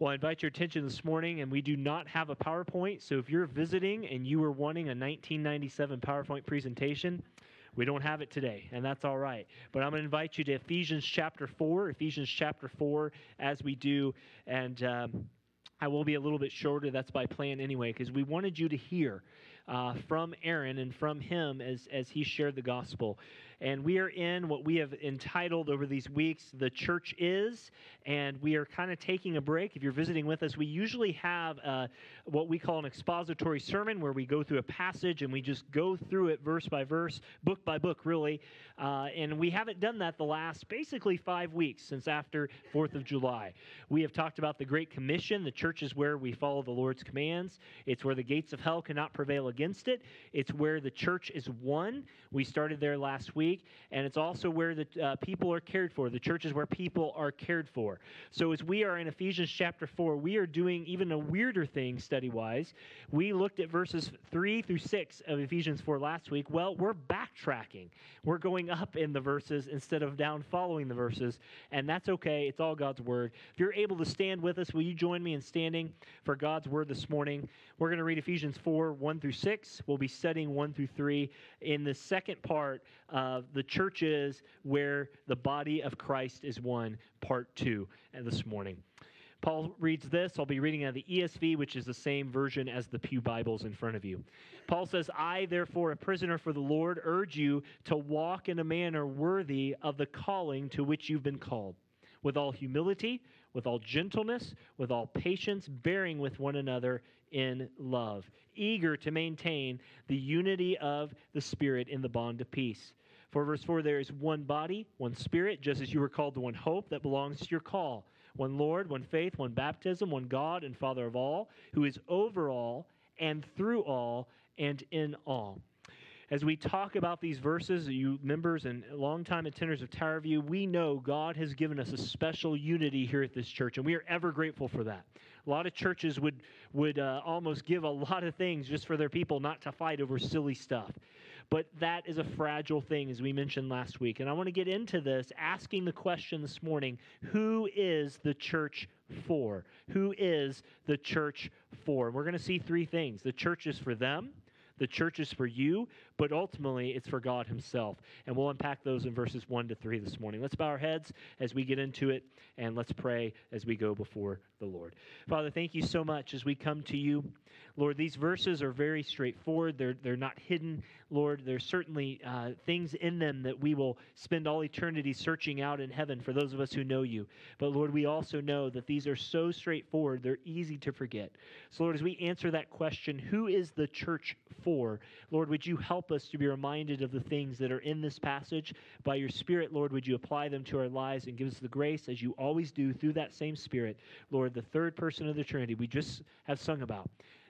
Well, I invite your attention this morning, and we do not have a PowerPoint. So if you're visiting and you were wanting a 1997 PowerPoint presentation, we don't have it today, and that's all right. But I'm going to invite you to Ephesians chapter 4, Ephesians chapter 4, as we do. And um, I will be a little bit shorter. That's by plan anyway, because we wanted you to hear uh, from Aaron and from him as, as he shared the gospel. And we are in what we have entitled over these weeks, The Church Is. And we are kind of taking a break. If you're visiting with us, we usually have what we call an expository sermon where we go through a passage and we just go through it verse by verse, book by book, really. Uh, and we haven't done that the last basically five weeks since after 4th of July. We have talked about the Great Commission. The church is where we follow the Lord's commands, it's where the gates of hell cannot prevail against it, it's where the church is one. We started there last week week, and it's also where the uh, people are cared for. The church is where people are cared for. So as we are in Ephesians chapter 4, we are doing even a weirder thing study wise. We looked at verses 3 through 6 of Ephesians 4 last week. Well, we're backtracking. We're going up in the verses instead of down following the verses, and that's okay. It's all God's word. If you're able to stand with us, will you join me in standing for God's word this morning? We're going to read Ephesians 4 1 through 6. We'll be studying 1 through 3 in the second part of the church is where the body of Christ is one, part 2, and this morning. Paul reads this. I'll be reading out of the ESV, which is the same version as the Pew Bibles in front of you. Paul says, I, therefore, a prisoner for the Lord, urge you to walk in a manner worthy of the calling to which you've been called, with all humility with all gentleness, with all patience, bearing with one another in love, eager to maintain the unity of the Spirit in the bond of peace. For verse 4, there is one body, one Spirit, just as you were called to one hope that belongs to your call. One Lord, one faith, one baptism, one God and Father of all, who is over all and through all and in all as we talk about these verses, you members and longtime attenders of Tower View, we know God has given us a special unity here at this church, and we are ever grateful for that. A lot of churches would would uh, almost give a lot of things just for their people not to fight over silly stuff. But that is a fragile thing, as we mentioned last week. And I want to get into this asking the question this morning who is the church for? Who is the church for? And we're going to see three things the church is for them, the church is for you, but ultimately it's for God Himself. And we'll unpack those in verses 1 to 3 this morning. Let's bow our heads as we get into it, and let's pray as we go before the Lord. Father, thank you so much as we come to you. Lord, these verses are very straightforward. They're, they're not hidden. Lord, there's certainly uh, things in them that we will spend all eternity searching out in heaven for those of us who know you. But Lord, we also know that these are so straightforward, they're easy to forget. So, Lord, as we answer that question, who is the church for? Lord, would you help us to be reminded of the things that are in this passage? By your Spirit, Lord, would you apply them to our lives and give us the grace, as you always do, through that same Spirit, Lord, the third person of the Trinity we just have sung about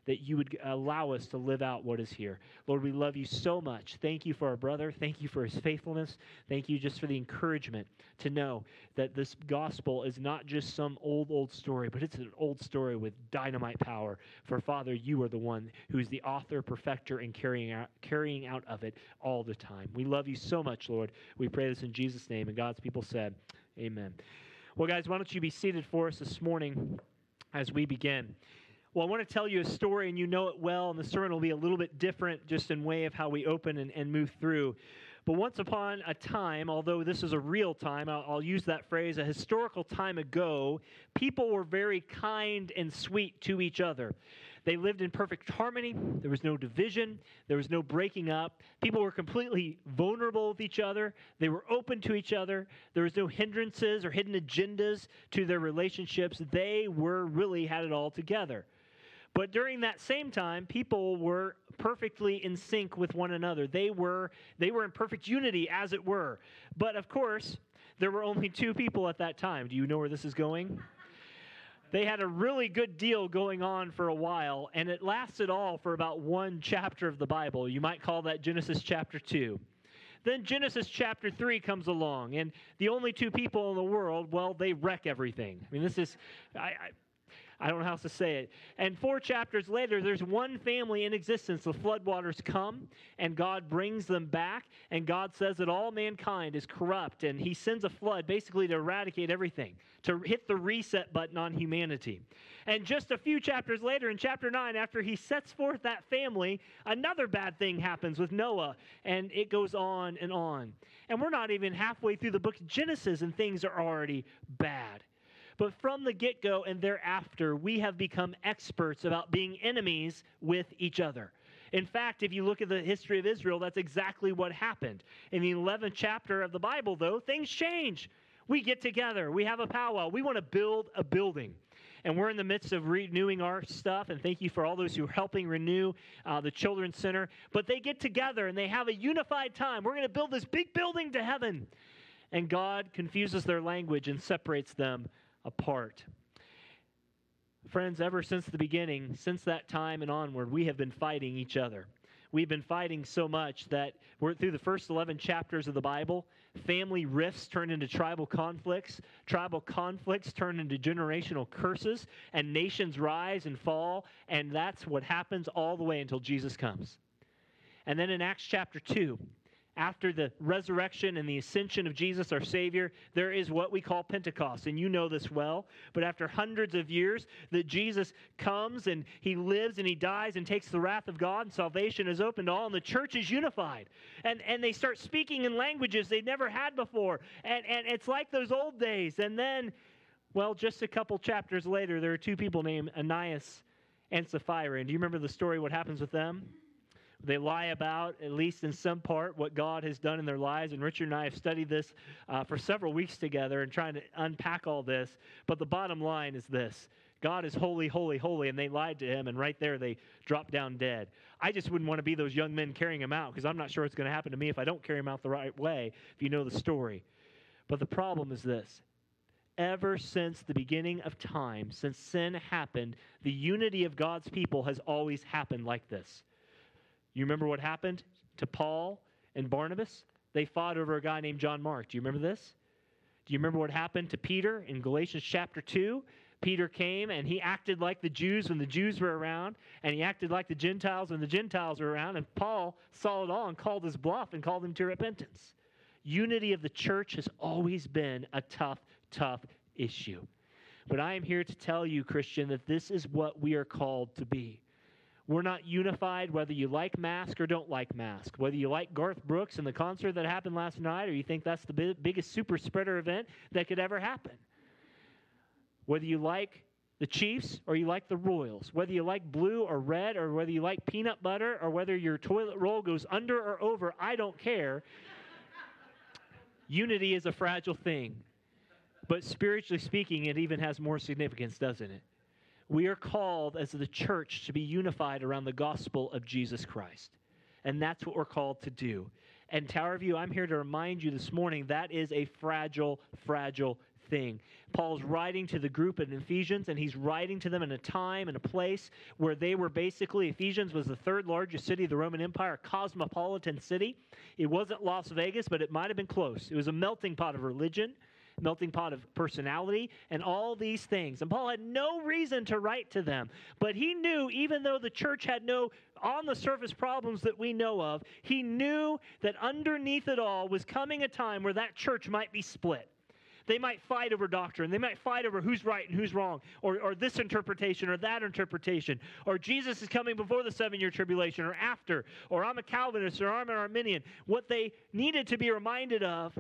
that you would allow us to live out what is here. Lord, we love you so much. Thank you for our brother. Thank you for his faithfulness. Thank you just for the encouragement to know that this gospel is not just some old, old story, but it's an old story with dynamite power. For Father, you are the one who is the author, perfecter, and carrying out, carrying out of it all the time. We love you so much, Lord. We pray this in Jesus' name. And God's people said, Amen. Well, guys, why don't you be seated for us this morning as we begin? Well, I want to tell you a story, and you know it well, and the sermon will be a little bit different just in way of how we open and, and move through. But once upon a time, although this is a real time, I'll, I'll, use that phrase, a historical time ago, people were very kind and sweet to each other. They lived in perfect harmony. There was no division. There was no breaking up. People were completely vulnerable with each other. They were open to each other. There was no hindrances or hidden agendas to their relationships. They were really had it all together. But during that same time, people were perfectly in sync with one another. They were, they were in perfect unity, as it were. But of course, there were only two people at that time. Do you know where this is going? they had a really good deal going on for a while, and it lasted all for about one chapter of the Bible. You might call that Genesis chapter 2. Then Genesis chapter 3 comes along, and the only two people in the world, well, they wreck everything. I mean, this is, I, I I don't know how else to say it. And four chapters later, there's one family in existence. The floodwaters come, and God brings them back, and God says that all mankind is corrupt, and He sends a flood basically to eradicate everything, to hit the reset button on humanity. And just a few chapters later, in chapter 9, after He sets forth that family, another bad thing happens with Noah, and it goes on and on. And we're not even halfway through the book of Genesis, and things are already bad. But from the get go and thereafter, we have become experts about being enemies with each other. In fact, if you look at the history of Israel, that's exactly what happened. In the 11th chapter of the Bible, though, things change. We get together, we have a powwow, we want to build a building. And we're in the midst of renewing our stuff, and thank you for all those who are helping renew uh, the Children's Center. But they get together and they have a unified time. We're going to build this big building to heaven. And God confuses their language and separates them apart. Friends, ever since the beginning, since that time and onward, we have been fighting each other. We've been fighting so much that we're through the first 11 chapters of the Bible. Family rifts turn into tribal conflicts. Tribal conflicts turn into generational curses, and nations rise and fall. And that's what happens all the way until Jesus comes. And then in Acts chapter 2, after the resurrection and the ascension of Jesus, our Savior, there is what we call Pentecost. And you know this well. But after hundreds of years, that Jesus comes and he lives and he dies and takes the wrath of God, and salvation is opened to all, and the church is unified. And, and they start speaking in languages they never had before. And, and it's like those old days. And then, well, just a couple chapters later, there are two people named Ananias and Sapphira. And do you remember the story, what happens with them? They lie about, at least in some part, what God has done in their lives. And Richard and I have studied this uh, for several weeks together and trying to unpack all this. But the bottom line is this God is holy, holy, holy. And they lied to him, and right there they dropped down dead. I just wouldn't want to be those young men carrying him out because I'm not sure what's going to happen to me if I don't carry him out the right way, if you know the story. But the problem is this ever since the beginning of time, since sin happened, the unity of God's people has always happened like this. You remember what happened to Paul and Barnabas? They fought over a guy named John Mark. Do you remember this? Do you remember what happened to Peter in Galatians chapter 2? Peter came and he acted like the Jews when the Jews were around, and he acted like the Gentiles when the Gentiles were around, and Paul saw it all and called his bluff and called him to repentance. Unity of the church has always been a tough, tough issue. But I am here to tell you, Christian, that this is what we are called to be. We're not unified whether you like Mask or don't like Mask. Whether you like Garth Brooks and the concert that happened last night or you think that's the big, biggest super spreader event that could ever happen. Whether you like the Chiefs or you like the Royals. Whether you like blue or red or whether you like peanut butter or whether your toilet roll goes under or over, I don't care. Unity is a fragile thing. But spiritually speaking, it even has more significance, doesn't it? We are called as the church to be unified around the gospel of Jesus Christ. And that's what we're called to do. And Tower View, I'm here to remind you this morning that is a fragile, fragile thing. Paul's writing to the group in Ephesians, and he's writing to them in a time and a place where they were basically, Ephesians was the third largest city of the Roman Empire, a cosmopolitan city. It wasn't Las Vegas, but it might have been close. It was a melting pot of religion, melting pot of personality, and all these things. And Paul had no reason to write to them, but he knew, even though the church had no on the surface problems that we know of, he knew that underneath it all was coming a time where that church might be split. They might fight over doctrine. They might fight over who's right and who's wrong, or, or this interpretation or that interpretation, or Jesus is coming before the seven year tribulation or after, or I'm a Calvinist or I'm an Arminian. What they needed to be reminded of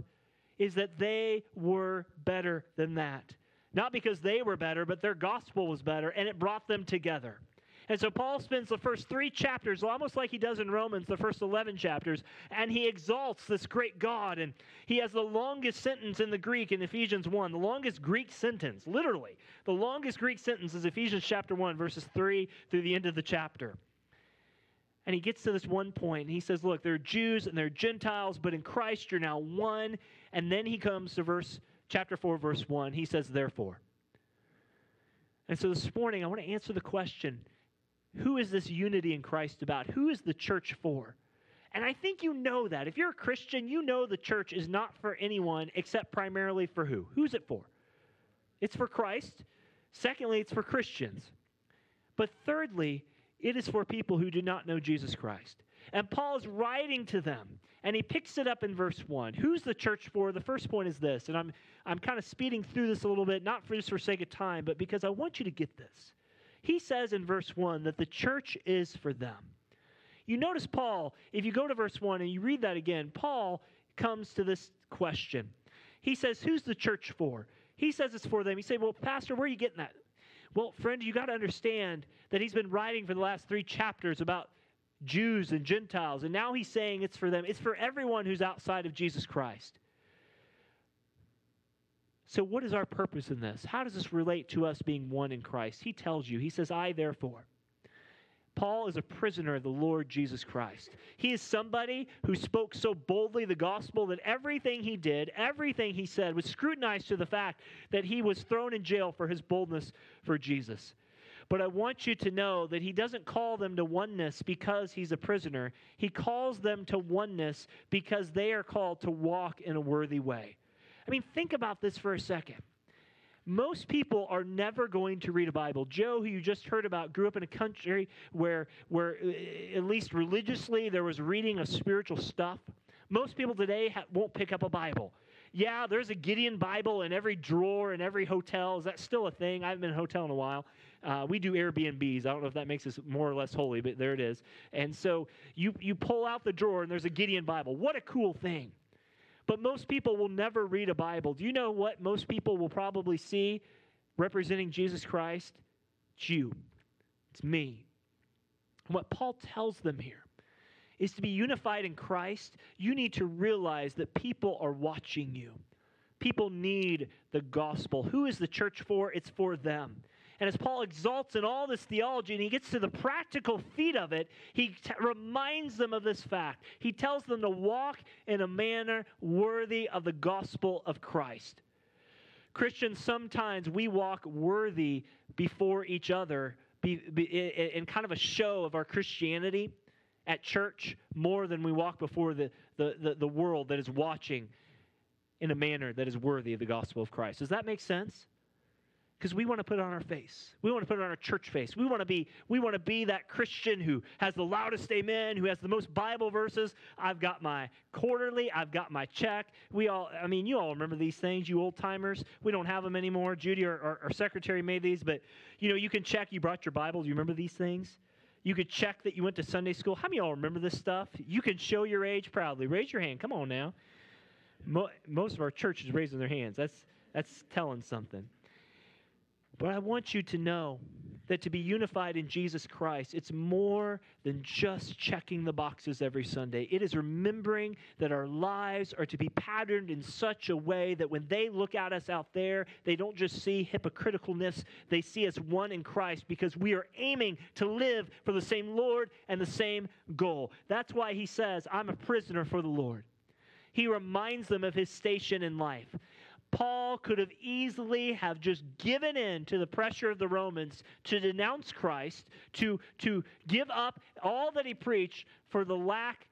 is that they were better than that. Not because they were better, but their gospel was better, and it brought them together. And so Paul spends the first three chapters, almost like he does in Romans, the first 11 chapters, and he exalts this great God. And he has the longest sentence in the Greek in Ephesians 1, the longest Greek sentence, literally. The longest Greek sentence is Ephesians chapter 1, verses 3 through the end of the chapter. And he gets to this one point, and he says, Look, there are Jews and there are Gentiles, but in Christ you're now one. And then he comes to verse chapter 4, verse 1. He says, Therefore. And so this morning, I want to answer the question who is this unity in Christ about? Who is the church for? And I think you know that. If you're a Christian, you know the church is not for anyone except primarily for who? Who's it for? It's for Christ. Secondly, it's for Christians. But thirdly, it is for people who do not know Jesus Christ. And Paul is writing to them, and he picks it up in verse 1. Who's the church for? The first point is this, and I'm, I'm kind of speeding through this a little bit, not for just for sake of time, but because I want you to get this. He says in verse 1 that the church is for them. You notice Paul, if you go to verse 1 and you read that again, Paul comes to this question. He says, Who's the church for? He says it's for them. You say, Well, Pastor, where are you getting that? Well, friend, you got to understand that he's been writing for the last three chapters about Jews and Gentiles, and now he's saying it's for them. It's for everyone who's outside of Jesus Christ. So, what is our purpose in this? How does this relate to us being one in Christ? He tells you, he says, I therefore. Paul is a prisoner of the Lord Jesus Christ. He is somebody who spoke so boldly the gospel that everything he did, everything he said, was scrutinized to the fact that he was thrown in jail for his boldness for Jesus. But I want you to know that he doesn't call them to oneness because he's a prisoner. He calls them to oneness because they are called to walk in a worthy way. I mean, think about this for a second. Most people are never going to read a Bible. Joe, who you just heard about, grew up in a country where, where uh, at least religiously, there was reading of spiritual stuff. Most people today ha- won't pick up a Bible. Yeah, there's a Gideon Bible in every drawer in every hotel. Is that still a thing? I haven't been in a hotel in a while. Uh, we do Airbnbs. I don't know if that makes us more or less holy, but there it is. And so you, you pull out the drawer and there's a Gideon Bible. What a cool thing. But most people will never read a Bible. Do you know what most people will probably see representing Jesus Christ? It's you, it's me. And what Paul tells them here is to be unified in Christ, you need to realize that people are watching you. People need the gospel. Who is the church for? It's for them. And as Paul exalts in all this theology and he gets to the practical feet of it, he t- reminds them of this fact. He tells them to walk in a manner worthy of the gospel of Christ. Christians, sometimes we walk worthy before each other be, be, in, in kind of a show of our Christianity at church more than we walk before the, the, the, the world that is watching in a manner that is worthy of the gospel of Christ. Does that make sense? Because we want to put it on our face. We want to put it on our church face. We want to be we want to be that Christian who has the loudest amen, who has the most Bible verses. I've got my quarterly, I've got my check. We all I mean, you all remember these things, you old timers. We don't have them anymore. Judy our, our, our secretary made these, but you know, you can check you brought your Bible. Do you remember these things? You could check that you went to Sunday school. How many of y'all remember this stuff? You can show your age proudly. Raise your hand. Come on now. Mo- most of our church is raising their hands. That's that's telling something. But I want you to know that to be unified in Jesus Christ, it's more than just checking the boxes every Sunday. It is remembering that our lives are to be patterned in such a way that when they look at us out there, they don't just see hypocriticalness, they see us one in Christ because we are aiming to live for the same Lord and the same goal. That's why he says, I'm a prisoner for the Lord. He reminds them of his station in life. Paul could have easily have just given in to the pressure of the Romans to denounce Christ, to, to give up all that he preached for the lack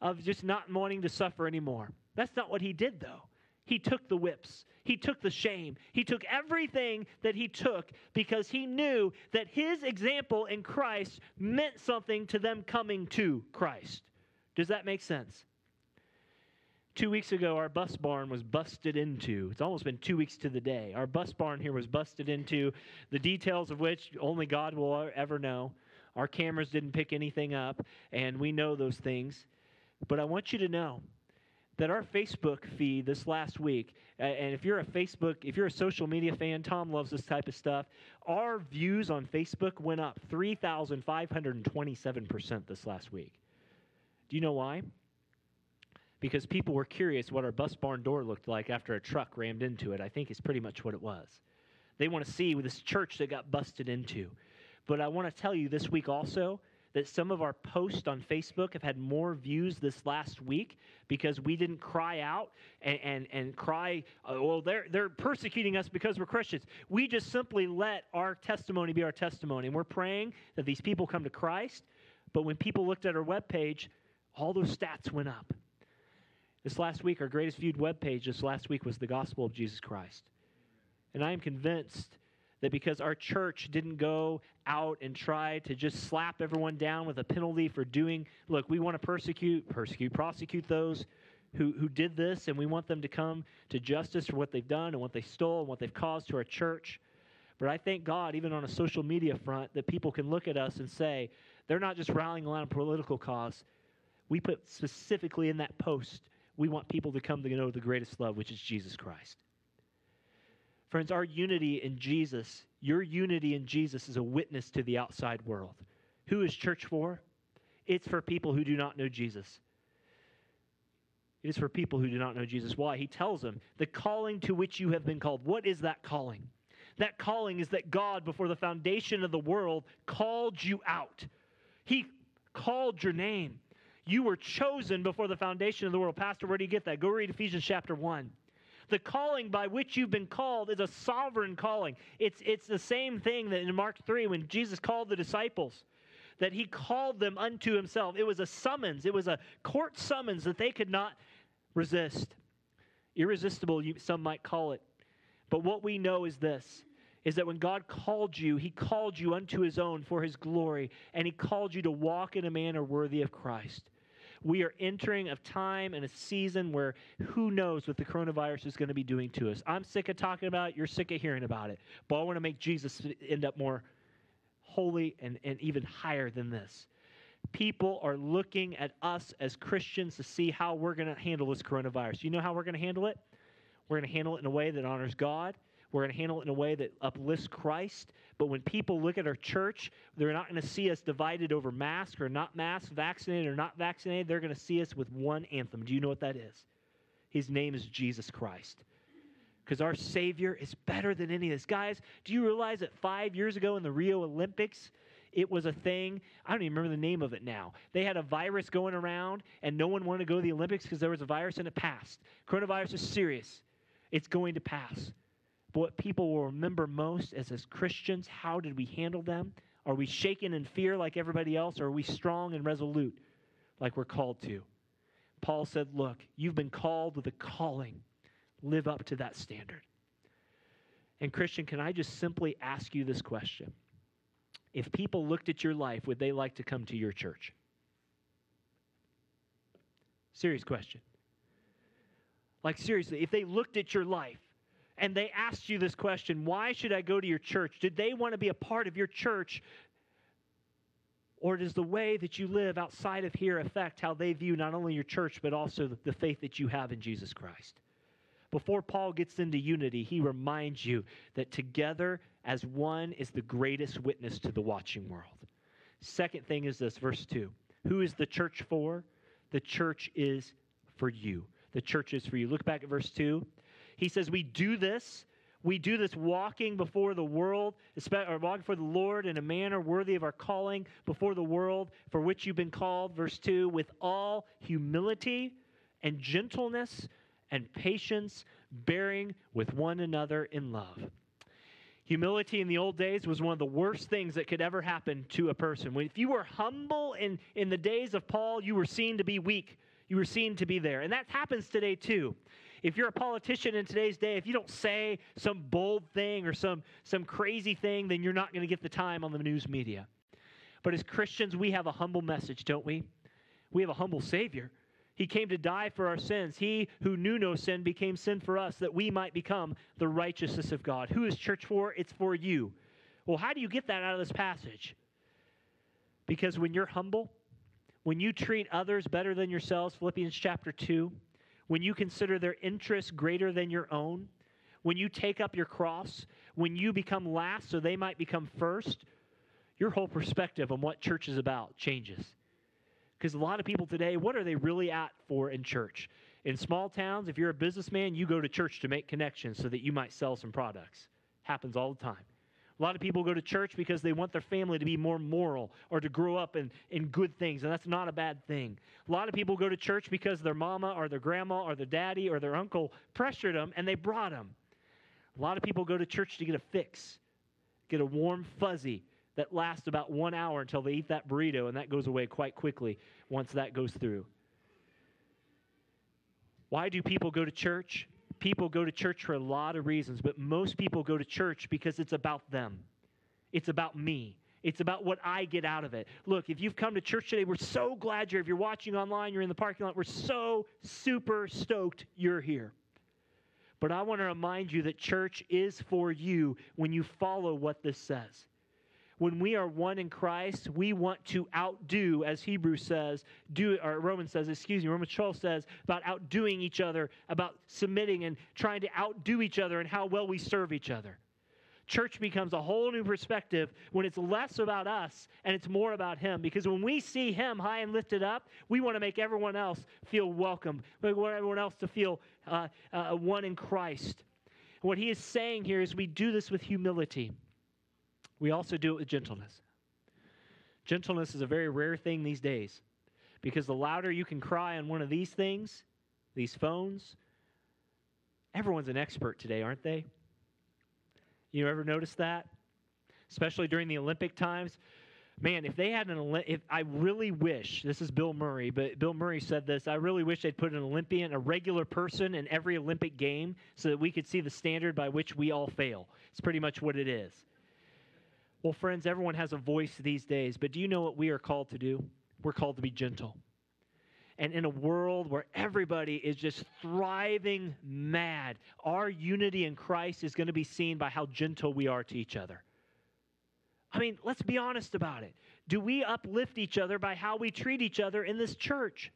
of just not wanting to suffer anymore. That's not what he did, though. He took the whips. He took the shame. He took everything that he took because he knew that his example in Christ meant something to them coming to Christ. Does that make sense? Two weeks ago, our bus barn was busted into. It's almost been two weeks to the day. Our bus barn here was busted into, the details of which only God will ever know. Our cameras didn't pick anything up, and we know those things. But I want you to know that our Facebook feed this last week, and if you're a Facebook, if you're a social media fan, Tom loves this type of stuff. Our views on Facebook went up 3,527% this last week. Do you know why? Because people were curious what our bus barn door looked like after a truck rammed into it. I think is pretty much what it was. They want to see this church that got busted into. But I want to tell you this week also that some of our posts on Facebook have had more views this last week because we didn't cry out and, and, and cry, uh, well, they're, they're persecuting us because we're Christians. We just simply let our testimony be our testimony. And we're praying that these people come to Christ. But when people looked at our webpage, all those stats went up. This last week, our greatest viewed webpage this last week was the gospel of Jesus Christ. And I am convinced that because our church didn't go out and try to just slap everyone down with a penalty for doing, look, we want to persecute, persecute, prosecute those who, who did this, and we want them to come to justice for what they've done and what they stole and what they've caused to our church. But I thank God, even on a social media front, that people can look at us and say, they're not just rallying around a political cause. We put specifically in that post, we want people to come to know the greatest love, which is Jesus Christ. Friends, our unity in Jesus, your unity in Jesus is a witness to the outside world. Who is church for? It's for people who do not know Jesus. It is for people who do not know Jesus. Why? He tells them, the calling to which you have been called. What is that calling? That calling is that God, before the foundation of the world, called you out. He called your name. You were chosen before the foundation of the world. Pastor, where do you get that? Go read Ephesians chapter 1. The calling by which you've been called is a sovereign calling. It's, it's the same thing that in Mark 3 when Jesus called the disciples, that he called them unto himself. It was a summons, it was a court summons that they could not resist. Irresistible, some might call it. But what we know is this is that when God called you, He called you unto His own for His glory, and He called you to walk in a manner worthy of Christ. We are entering a time and a season where who knows what the coronavirus is going to be doing to us. I'm sick of talking about it. You're sick of hearing about it. But I want to make Jesus end up more holy and, and even higher than this. People are looking at us as Christians to see how we're going to handle this coronavirus. You know how we're going to handle it? We're going to handle it in a way that honors God. We're going to handle it in a way that uplifts Christ. But when people look at our church, they're not going to see us divided over mask or not mask, vaccinated or not vaccinated. They're going to see us with one anthem. Do you know what that is? His name is Jesus Christ. Because our Savior is better than any of this. Guys, do you realize that five years ago in the Rio Olympics, it was a thing. I don't even remember the name of it now. They had a virus going around, and no one wanted to go to the Olympics because there was a virus and it passed. Coronavirus is serious, it's going to pass. But what people will remember most is as Christians, how did we handle them? Are we shaken in fear like everybody else, or are we strong and resolute like we're called to? Paul said, Look, you've been called with a calling. Live up to that standard. And, Christian, can I just simply ask you this question? If people looked at your life, would they like to come to your church? Serious question. Like, seriously, if they looked at your life, and they asked you this question why should I go to your church? Did they want to be a part of your church? Or does the way that you live outside of here affect how they view not only your church, but also the faith that you have in Jesus Christ? Before Paul gets into unity, he reminds you that together as one is the greatest witness to the watching world. Second thing is this, verse 2. Who is the church for? The church is for you. The church is for you. Look back at verse 2. He says, We do this. We do this walking before the world, or walking before the Lord in a manner worthy of our calling before the world for which you've been called. Verse 2 with all humility and gentleness and patience, bearing with one another in love. Humility in the old days was one of the worst things that could ever happen to a person. If you were humble in, in the days of Paul, you were seen to be weak. You were seen to be there. And that happens today too. If you're a politician in today's day, if you don't say some bold thing or some, some crazy thing, then you're not going to get the time on the news media. But as Christians, we have a humble message, don't we? We have a humble Savior. He came to die for our sins. He who knew no sin became sin for us that we might become the righteousness of God. Who is church for? It's for you. Well, how do you get that out of this passage? Because when you're humble, when you treat others better than yourselves, Philippians chapter 2, when you consider their interests greater than your own, when you take up your cross, when you become last so they might become first, your whole perspective on what church is about changes. Because a lot of people today, what are they really at for in church? In small towns, if you're a businessman, you go to church to make connections so that you might sell some products. Happens all the time. A lot of people go to church because they want their family to be more moral or to grow up in, in good things, and that's not a bad thing. A lot of people go to church because their mama or their grandma or their daddy or their uncle pressured them and they brought them. A lot of people go to church to get a fix, get a warm fuzzy that lasts about one hour until they eat that burrito, and that goes away quite quickly once that goes through. Why do people go to church? People go to church for a lot of reasons, but most people go to church because it's about them. It's about me. It's about what I get out of it. Look, if you've come to church today, we're so glad you're. If you're watching online, you're in the parking lot, we're so super stoked you're here. But I want to remind you that church is for you when you follow what this says. When we are one in Christ, we want to outdo, as Hebrews says, do or Romans says, excuse me, Romans 12 says about outdoing each other, about submitting and trying to outdo each other and how well we serve each other. Church becomes a whole new perspective when it's less about us and it's more about Him. Because when we see Him high and lifted up, we want to make everyone else feel welcome. We want everyone else to feel uh, uh, one in Christ. What He is saying here is we do this with humility. We also do it with gentleness. Gentleness is a very rare thing these days because the louder you can cry on one of these things, these phones, everyone's an expert today, aren't they? You ever notice that? Especially during the Olympic times. Man, if they had an if I really wish this is Bill Murray, but Bill Murray said this. I really wish they'd put an Olympian, a regular person, in every Olympic game, so that we could see the standard by which we all fail. It's pretty much what it is. Well, friends, everyone has a voice these days, but do you know what we are called to do? We're called to be gentle. And in a world where everybody is just thriving mad, our unity in Christ is going to be seen by how gentle we are to each other. I mean, let's be honest about it. Do we uplift each other by how we treat each other in this church?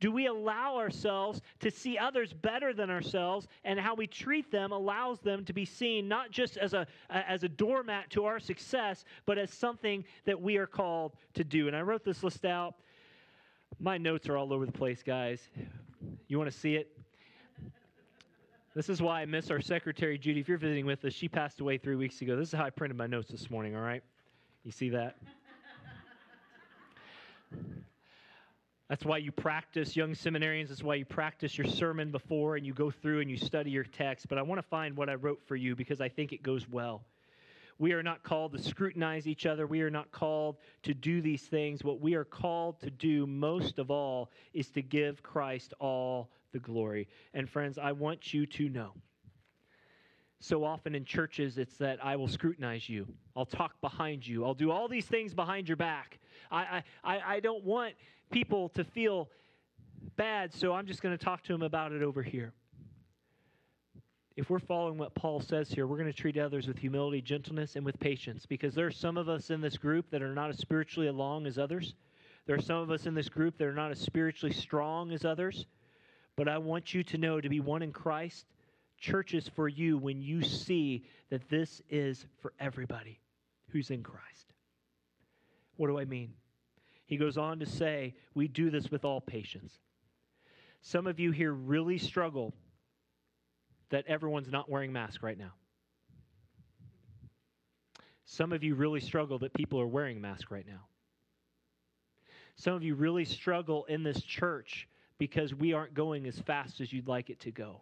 Do we allow ourselves to see others better than ourselves and how we treat them allows them to be seen not just as a, as a doormat to our success, but as something that we are called to do? And I wrote this list out my notes are all over the place, guys. You want to see it? This is why I miss our secretary, Judy. If you're visiting with us, she passed away three weeks ago. This is how I printed my notes this morning, all right? You see that? That's why you practice, young seminarians. That's why you practice your sermon before and you go through and you study your text. But I want to find what I wrote for you because I think it goes well. We are not called to scrutinize each other. We are not called to do these things. What we are called to do most of all is to give Christ all the glory. And friends, I want you to know. So often in churches, it's that I will scrutinize you. I'll talk behind you. I'll do all these things behind your back. I, I, I don't want people to feel bad, so I'm just going to talk to them about it over here if we're following what Paul says here, we're going to treat others with humility, gentleness, and with patience because there are some of us in this group that are not as spiritually along as others. There are some of us in this group that are not as spiritually strong as others. But I want you to know to be one in Christ, church is for you when you see that this is for everybody who's in Christ. What do I mean? He goes on to say, we do this with all patience. Some of you here really struggle that everyone's not wearing masks right now. Some of you really struggle that people are wearing masks right now. Some of you really struggle in this church because we aren't going as fast as you'd like it to go.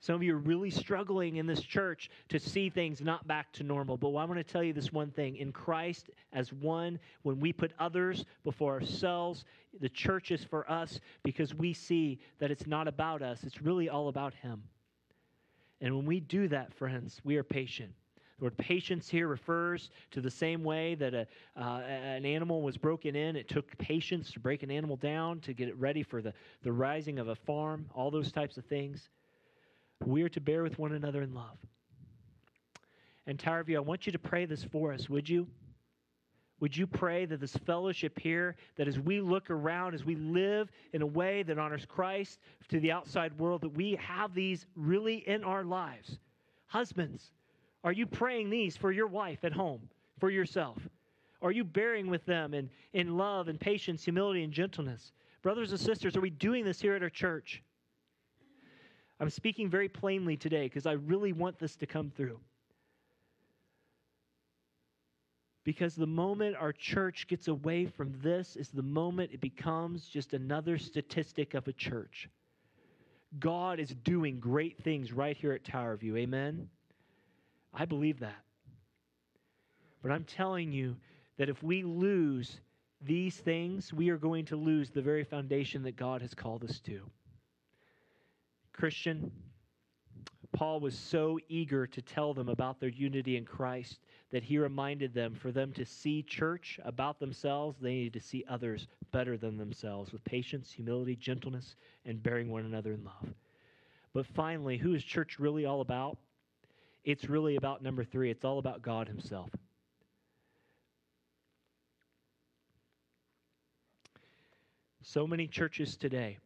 Some of you are really struggling in this church to see things not back to normal. But I want to tell you this one thing in Christ, as one, when we put others before ourselves, the church is for us because we see that it's not about us, it's really all about Him. And when we do that, friends, we are patient. The word patience here refers to the same way that a, uh, an animal was broken in. It took patience to break an animal down, to get it ready for the, the rising of a farm, all those types of things. We are to bear with one another in love. And View, I want you to pray this for us, would you? Would you pray that this fellowship here, that as we look around, as we live in a way that honors Christ to the outside world, that we have these really in our lives? Husbands, are you praying these for your wife at home, for yourself? Are you bearing with them in, in love and patience, humility and gentleness? Brothers and sisters, are we doing this here at our church? I'm speaking very plainly today because I really want this to come through. Because the moment our church gets away from this is the moment it becomes just another statistic of a church. God is doing great things right here at Tower View. Amen? I believe that. But I'm telling you that if we lose these things, we are going to lose the very foundation that God has called us to. Christian, Paul was so eager to tell them about their unity in Christ that he reminded them for them to see church about themselves, they needed to see others better than themselves with patience, humility, gentleness, and bearing one another in love. But finally, who is church really all about? It's really about number three it's all about God Himself. So many churches today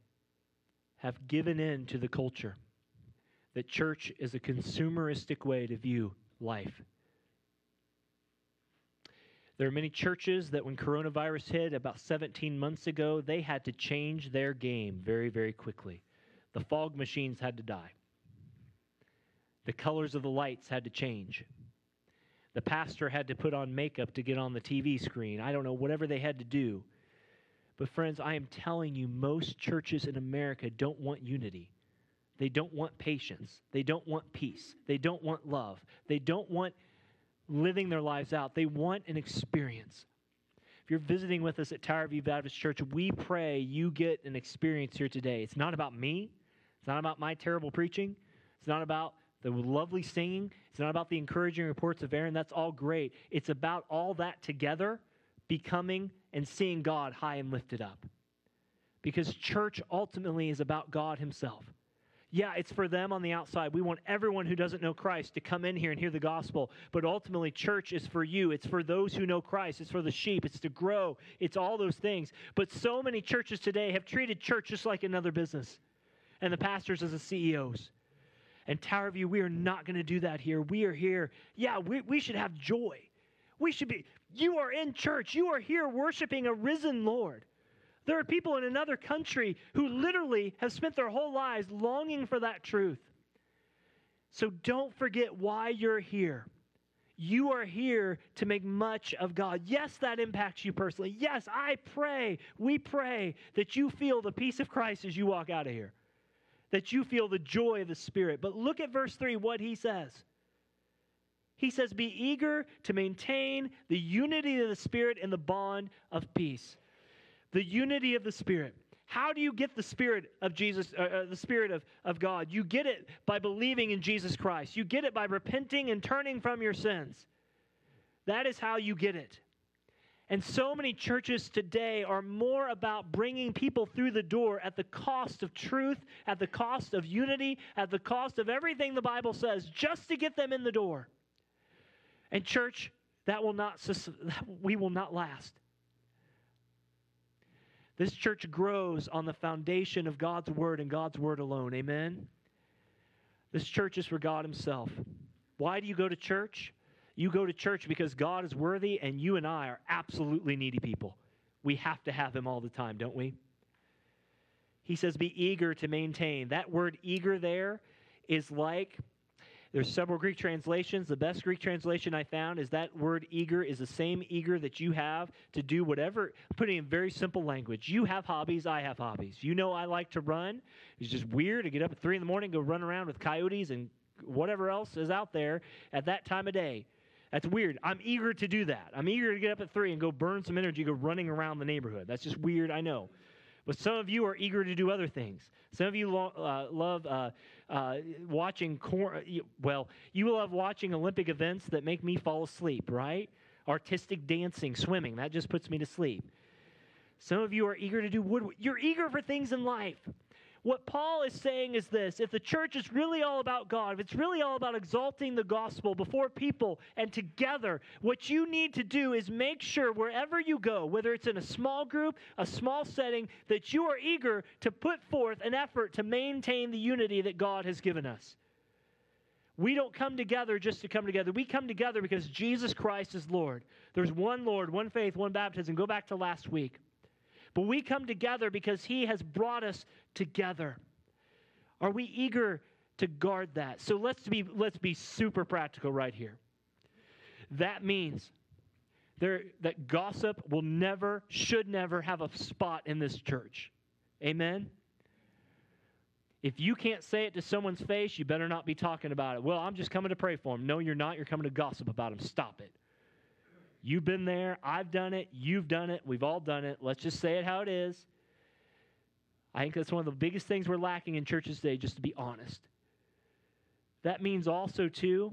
have given in to the culture that church is a consumeristic way to view life. There are many churches that when coronavirus hit about 17 months ago, they had to change their game very, very quickly. The fog machines had to die. The colors of the lights had to change. The pastor had to put on makeup to get on the TV screen. I don't know, whatever they had to do. But, friends, I am telling you, most churches in America don't want unity. They don't want patience. They don't want peace. They don't want love. They don't want living their lives out. They want an experience. If you're visiting with us at Tower View Baptist Church, we pray you get an experience here today. It's not about me, it's not about my terrible preaching, it's not about the lovely singing, it's not about the encouraging reports of Aaron. That's all great. It's about all that together becoming and seeing God high and lifted up. Because church ultimately is about God Himself. Yeah, it's for them on the outside. We want everyone who doesn't know Christ to come in here and hear the gospel. But ultimately, church is for you. It's for those who know Christ. It's for the sheep. It's to grow. It's all those things. But so many churches today have treated church just like another business and the pastors as the CEOs. And Tower View, we are not going to do that here. We are here. Yeah, we, we should have joy. We should be, you are in church. You are here worshiping a risen Lord. There are people in another country who literally have spent their whole lives longing for that truth. So don't forget why you're here. You are here to make much of God. Yes, that impacts you personally. Yes, I pray, we pray that you feel the peace of Christ as you walk out of here, that you feel the joy of the Spirit. But look at verse 3, what he says. He says, Be eager to maintain the unity of the Spirit in the bond of peace the unity of the Spirit. How do you get the Spirit of Jesus, uh, uh, the Spirit of, of God? You get it by believing in Jesus Christ. You get it by repenting and turning from your sins. That is how you get it. And so many churches today are more about bringing people through the door at the cost of truth, at the cost of unity, at the cost of everything the Bible says, just to get them in the door. And church, that will not we will not last. This church grows on the foundation of God's word and God's word alone. Amen? This church is for God Himself. Why do you go to church? You go to church because God is worthy and you and I are absolutely needy people. We have to have Him all the time, don't we? He says, Be eager to maintain. That word eager there is like there's several Greek translations. The best Greek translation I found is that word eager is the same eager that you have to do whatever, putting in very simple language. You have hobbies, I have hobbies. You know I like to run. It's just weird to get up at 3 in the morning, go run around with coyotes and whatever else is out there at that time of day. That's weird. I'm eager to do that. I'm eager to get up at 3 and go burn some energy, go running around the neighborhood. That's just weird, I know. But some of you are eager to do other things. Some of you lo- uh, love uh, uh, watching, cor- well, you love watching Olympic events that make me fall asleep, right? Artistic dancing, swimming, that just puts me to sleep. Some of you are eager to do woodwork. You're eager for things in life. What Paul is saying is this if the church is really all about God, if it's really all about exalting the gospel before people and together, what you need to do is make sure wherever you go, whether it's in a small group, a small setting, that you are eager to put forth an effort to maintain the unity that God has given us. We don't come together just to come together. We come together because Jesus Christ is Lord. There's one Lord, one faith, one baptism. Go back to last week. But we come together because He has brought us together. Are we eager to guard that? So let's be, let's be super practical right here. That means There, that gossip will never, should never have a spot in this church. Amen? If you can't say it to someone's face, you better not be talking about it. Well, I'm just coming to pray for them. No, you're not. You're coming to gossip about them. Stop it. You've been there. I've done it. You've done it. We've all done it. Let's just say it how it is. I think that's one of the biggest things we're lacking in churches today, just to be honest. That means also, too,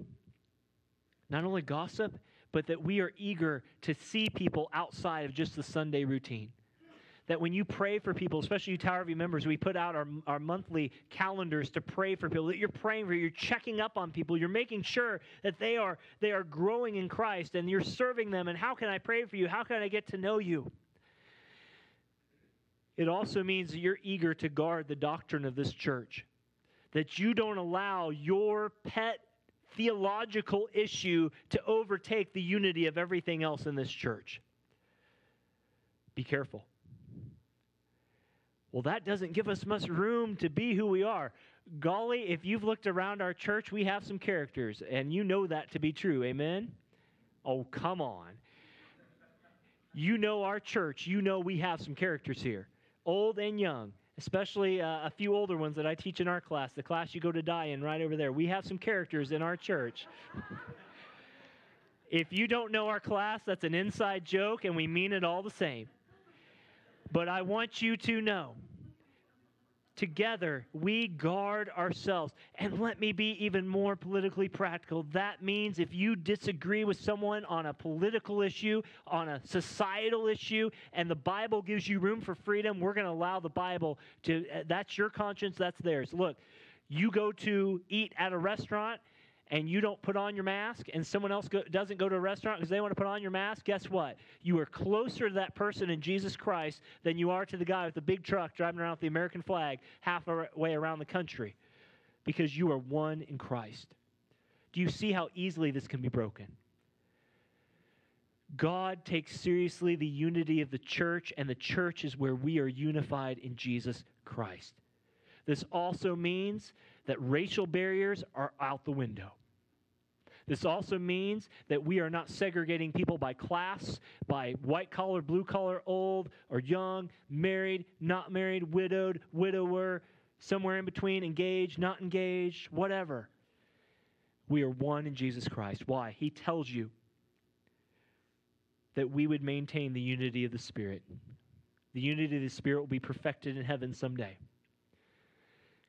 not only gossip, but that we are eager to see people outside of just the Sunday routine. That when you pray for people, especially you Tower View members, we put out our, our monthly calendars to pray for people. That you're praying for, you're checking up on people, you're making sure that they are they are growing in Christ, and you're serving them. And how can I pray for you? How can I get to know you? It also means that you're eager to guard the doctrine of this church. That you don't allow your pet theological issue to overtake the unity of everything else in this church. Be careful. Well, that doesn't give us much room to be who we are. Golly, if you've looked around our church, we have some characters, and you know that to be true. Amen? Oh, come on. You know our church. You know we have some characters here, old and young especially uh, a few older ones that I teach in our class, the class you go to die in right over there. We have some characters in our church. if you don't know our class, that's an inside joke, and we mean it all the same. But I want you to know together we guard ourselves. And let me be even more politically practical. That means if you disagree with someone on a political issue, on a societal issue, and the Bible gives you room for freedom, we're going to allow the Bible to, that's your conscience, that's theirs. Look, you go to eat at a restaurant and you don't put on your mask and someone else go, doesn't go to a restaurant because they want to put on your mask, guess what? You are closer to that person in Jesus Christ than you are to the guy with the big truck driving around with the American flag halfway around the country because you are one in Christ. Do you see how easily this can be broken? God takes seriously the unity of the church, and the church is where we are unified in Jesus Christ. This also means that racial barriers are out the window. This also means that we are not segregating people by class, by white collar, blue collar, old or young, married, not married, widowed, widower, somewhere in between, engaged, not engaged, whatever. We are one in Jesus Christ. Why? He tells you that we would maintain the unity of the Spirit. The unity of the Spirit will be perfected in heaven someday.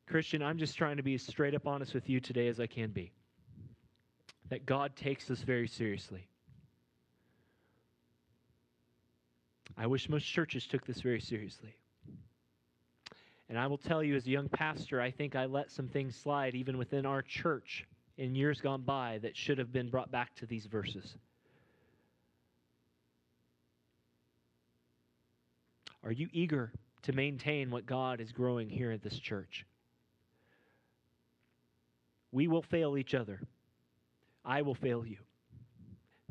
Christian, I'm just trying to be as straight up honest with you today as I can be that God takes this very seriously. I wish most churches took this very seriously. And I will tell you, as a young pastor, I think I let some things slide even within our church in years gone by that should have been brought back to these verses. Are you eager to maintain what God is growing here at this church? We will fail each other. I will fail you.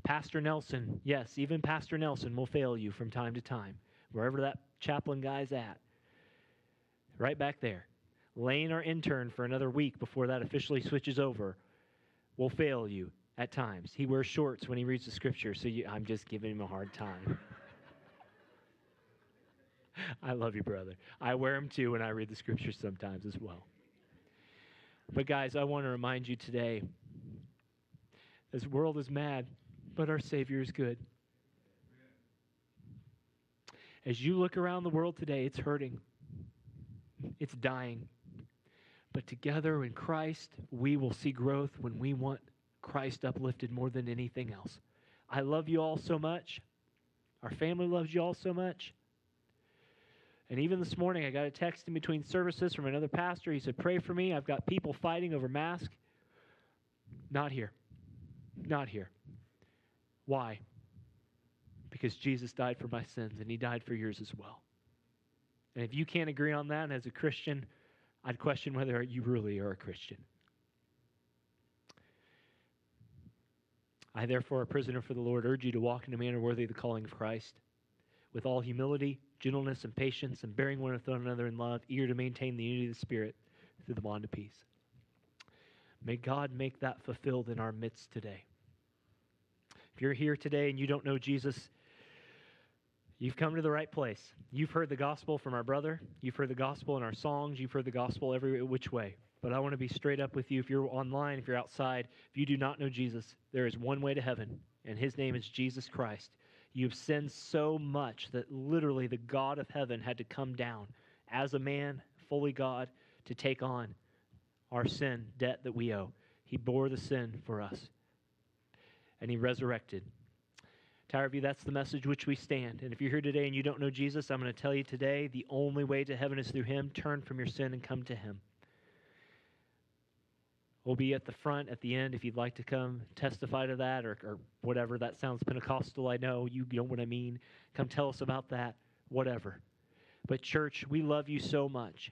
Pastor Nelson, yes, even Pastor Nelson will fail you from time to time, wherever that chaplain guy's at. Right back there. Lane, our intern, for another week before that officially switches over, will fail you at times. He wears shorts when he reads the scripture, so you, I'm just giving him a hard time. I love you, brother. I wear them too when I read the scriptures sometimes as well. But, guys, I want to remind you today this world is mad, but our Savior is good. As you look around the world today, it's hurting, it's dying. But together in Christ, we will see growth when we want Christ uplifted more than anything else. I love you all so much. Our family loves you all so much. And even this morning, I got a text in between services from another pastor. He said, Pray for me. I've got people fighting over masks. Not here. Not here. Why? Because Jesus died for my sins and he died for yours as well. And if you can't agree on that as a Christian, I'd question whether you really are a Christian. I, therefore, a prisoner for the Lord, urge you to walk in a manner worthy of the calling of Christ, with all humility, gentleness, and patience, and bearing one with one another in love, eager to maintain the unity of the Spirit through the bond of peace. May God make that fulfilled in our midst today. If you're here today and you don't know Jesus, you've come to the right place. You've heard the gospel from our brother. You've heard the gospel in our songs. You've heard the gospel every which way. But I want to be straight up with you. If you're online, if you're outside, if you do not know Jesus, there is one way to heaven, and his name is Jesus Christ. You've sinned so much that literally the God of heaven had to come down as a man, fully God, to take on our sin debt that we owe. He bore the sin for us and he resurrected. Tower View, that's the message which we stand. And if you're here today and you don't know Jesus, I'm going to tell you today the only way to heaven is through him. Turn from your sin and come to him. We'll be at the front at the end if you'd like to come testify to that or, or whatever. That sounds Pentecostal, I know. You know what I mean. Come tell us about that, whatever. But, church, we love you so much.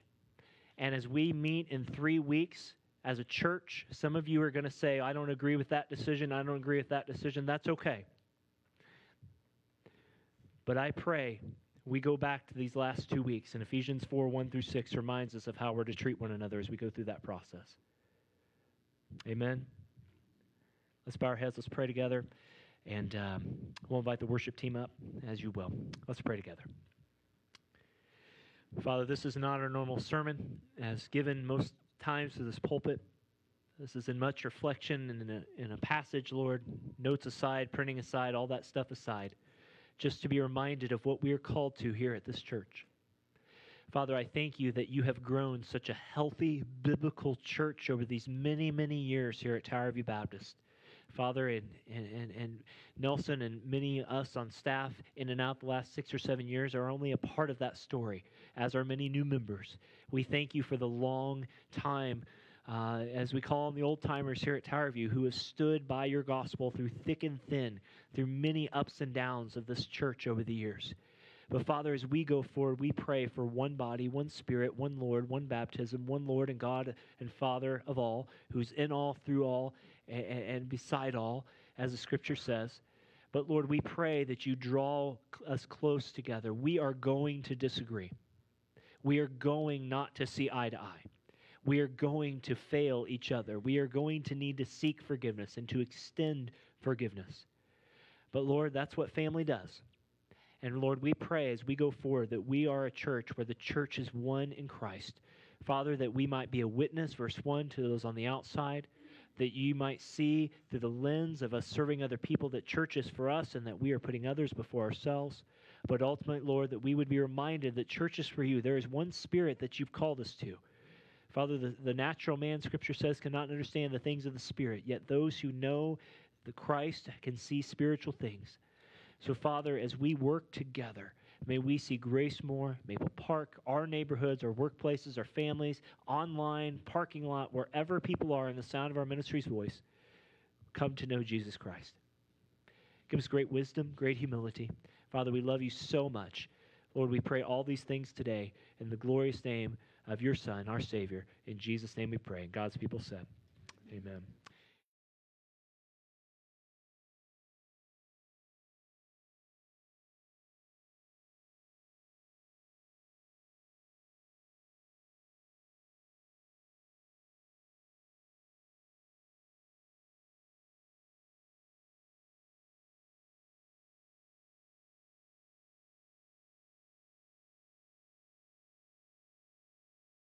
And as we meet in three weeks, as a church, some of you are going to say, I don't agree with that decision, I don't agree with that decision. That's okay. But I pray we go back to these last two weeks, and Ephesians 4 1 through 6 reminds us of how we're to treat one another as we go through that process. Amen. Let's bow our heads, let's pray together, and um, we'll invite the worship team up as you will. Let's pray together. Father, this is not our normal sermon, as given most times to this pulpit. This is in much reflection and in a, in a passage, Lord, notes aside, printing aside, all that stuff aside, just to be reminded of what we are called to here at this church. Father, I thank you that you have grown such a healthy biblical church over these many, many years here at Tower View Baptist. Father, and, and, and Nelson and many of us on staff in and out the last six or seven years are only a part of that story, as are many new members. We thank you for the long time, uh, as we call them the old timers here at Tower View, who have stood by your gospel through thick and thin, through many ups and downs of this church over the years. But Father, as we go forward, we pray for one body, one spirit, one Lord, one baptism, one Lord and God and Father of all, who's in all, through all, and, and beside all, as the scripture says. But Lord, we pray that you draw us close together. We are going to disagree. We are going not to see eye to eye. We are going to fail each other. We are going to need to seek forgiveness and to extend forgiveness. But Lord, that's what family does. And Lord, we pray as we go forward that we are a church where the church is one in Christ. Father, that we might be a witness, verse 1, to those on the outside, that you might see through the lens of us serving other people that church is for us and that we are putting others before ourselves. But ultimately, Lord, that we would be reminded that church is for you. There is one spirit that you've called us to. Father, the, the natural man, Scripture says, cannot understand the things of the Spirit, yet those who know the Christ can see spiritual things. So, Father, as we work together, may we see Gracemor, Maple Park, our neighborhoods, our workplaces, our families, online, parking lot, wherever people are in the sound of our ministry's voice, come to know Jesus Christ. Give us great wisdom, great humility. Father, we love you so much. Lord, we pray all these things today in the glorious name of your Son, our Savior. In Jesus' name we pray. And God's people said, Amen.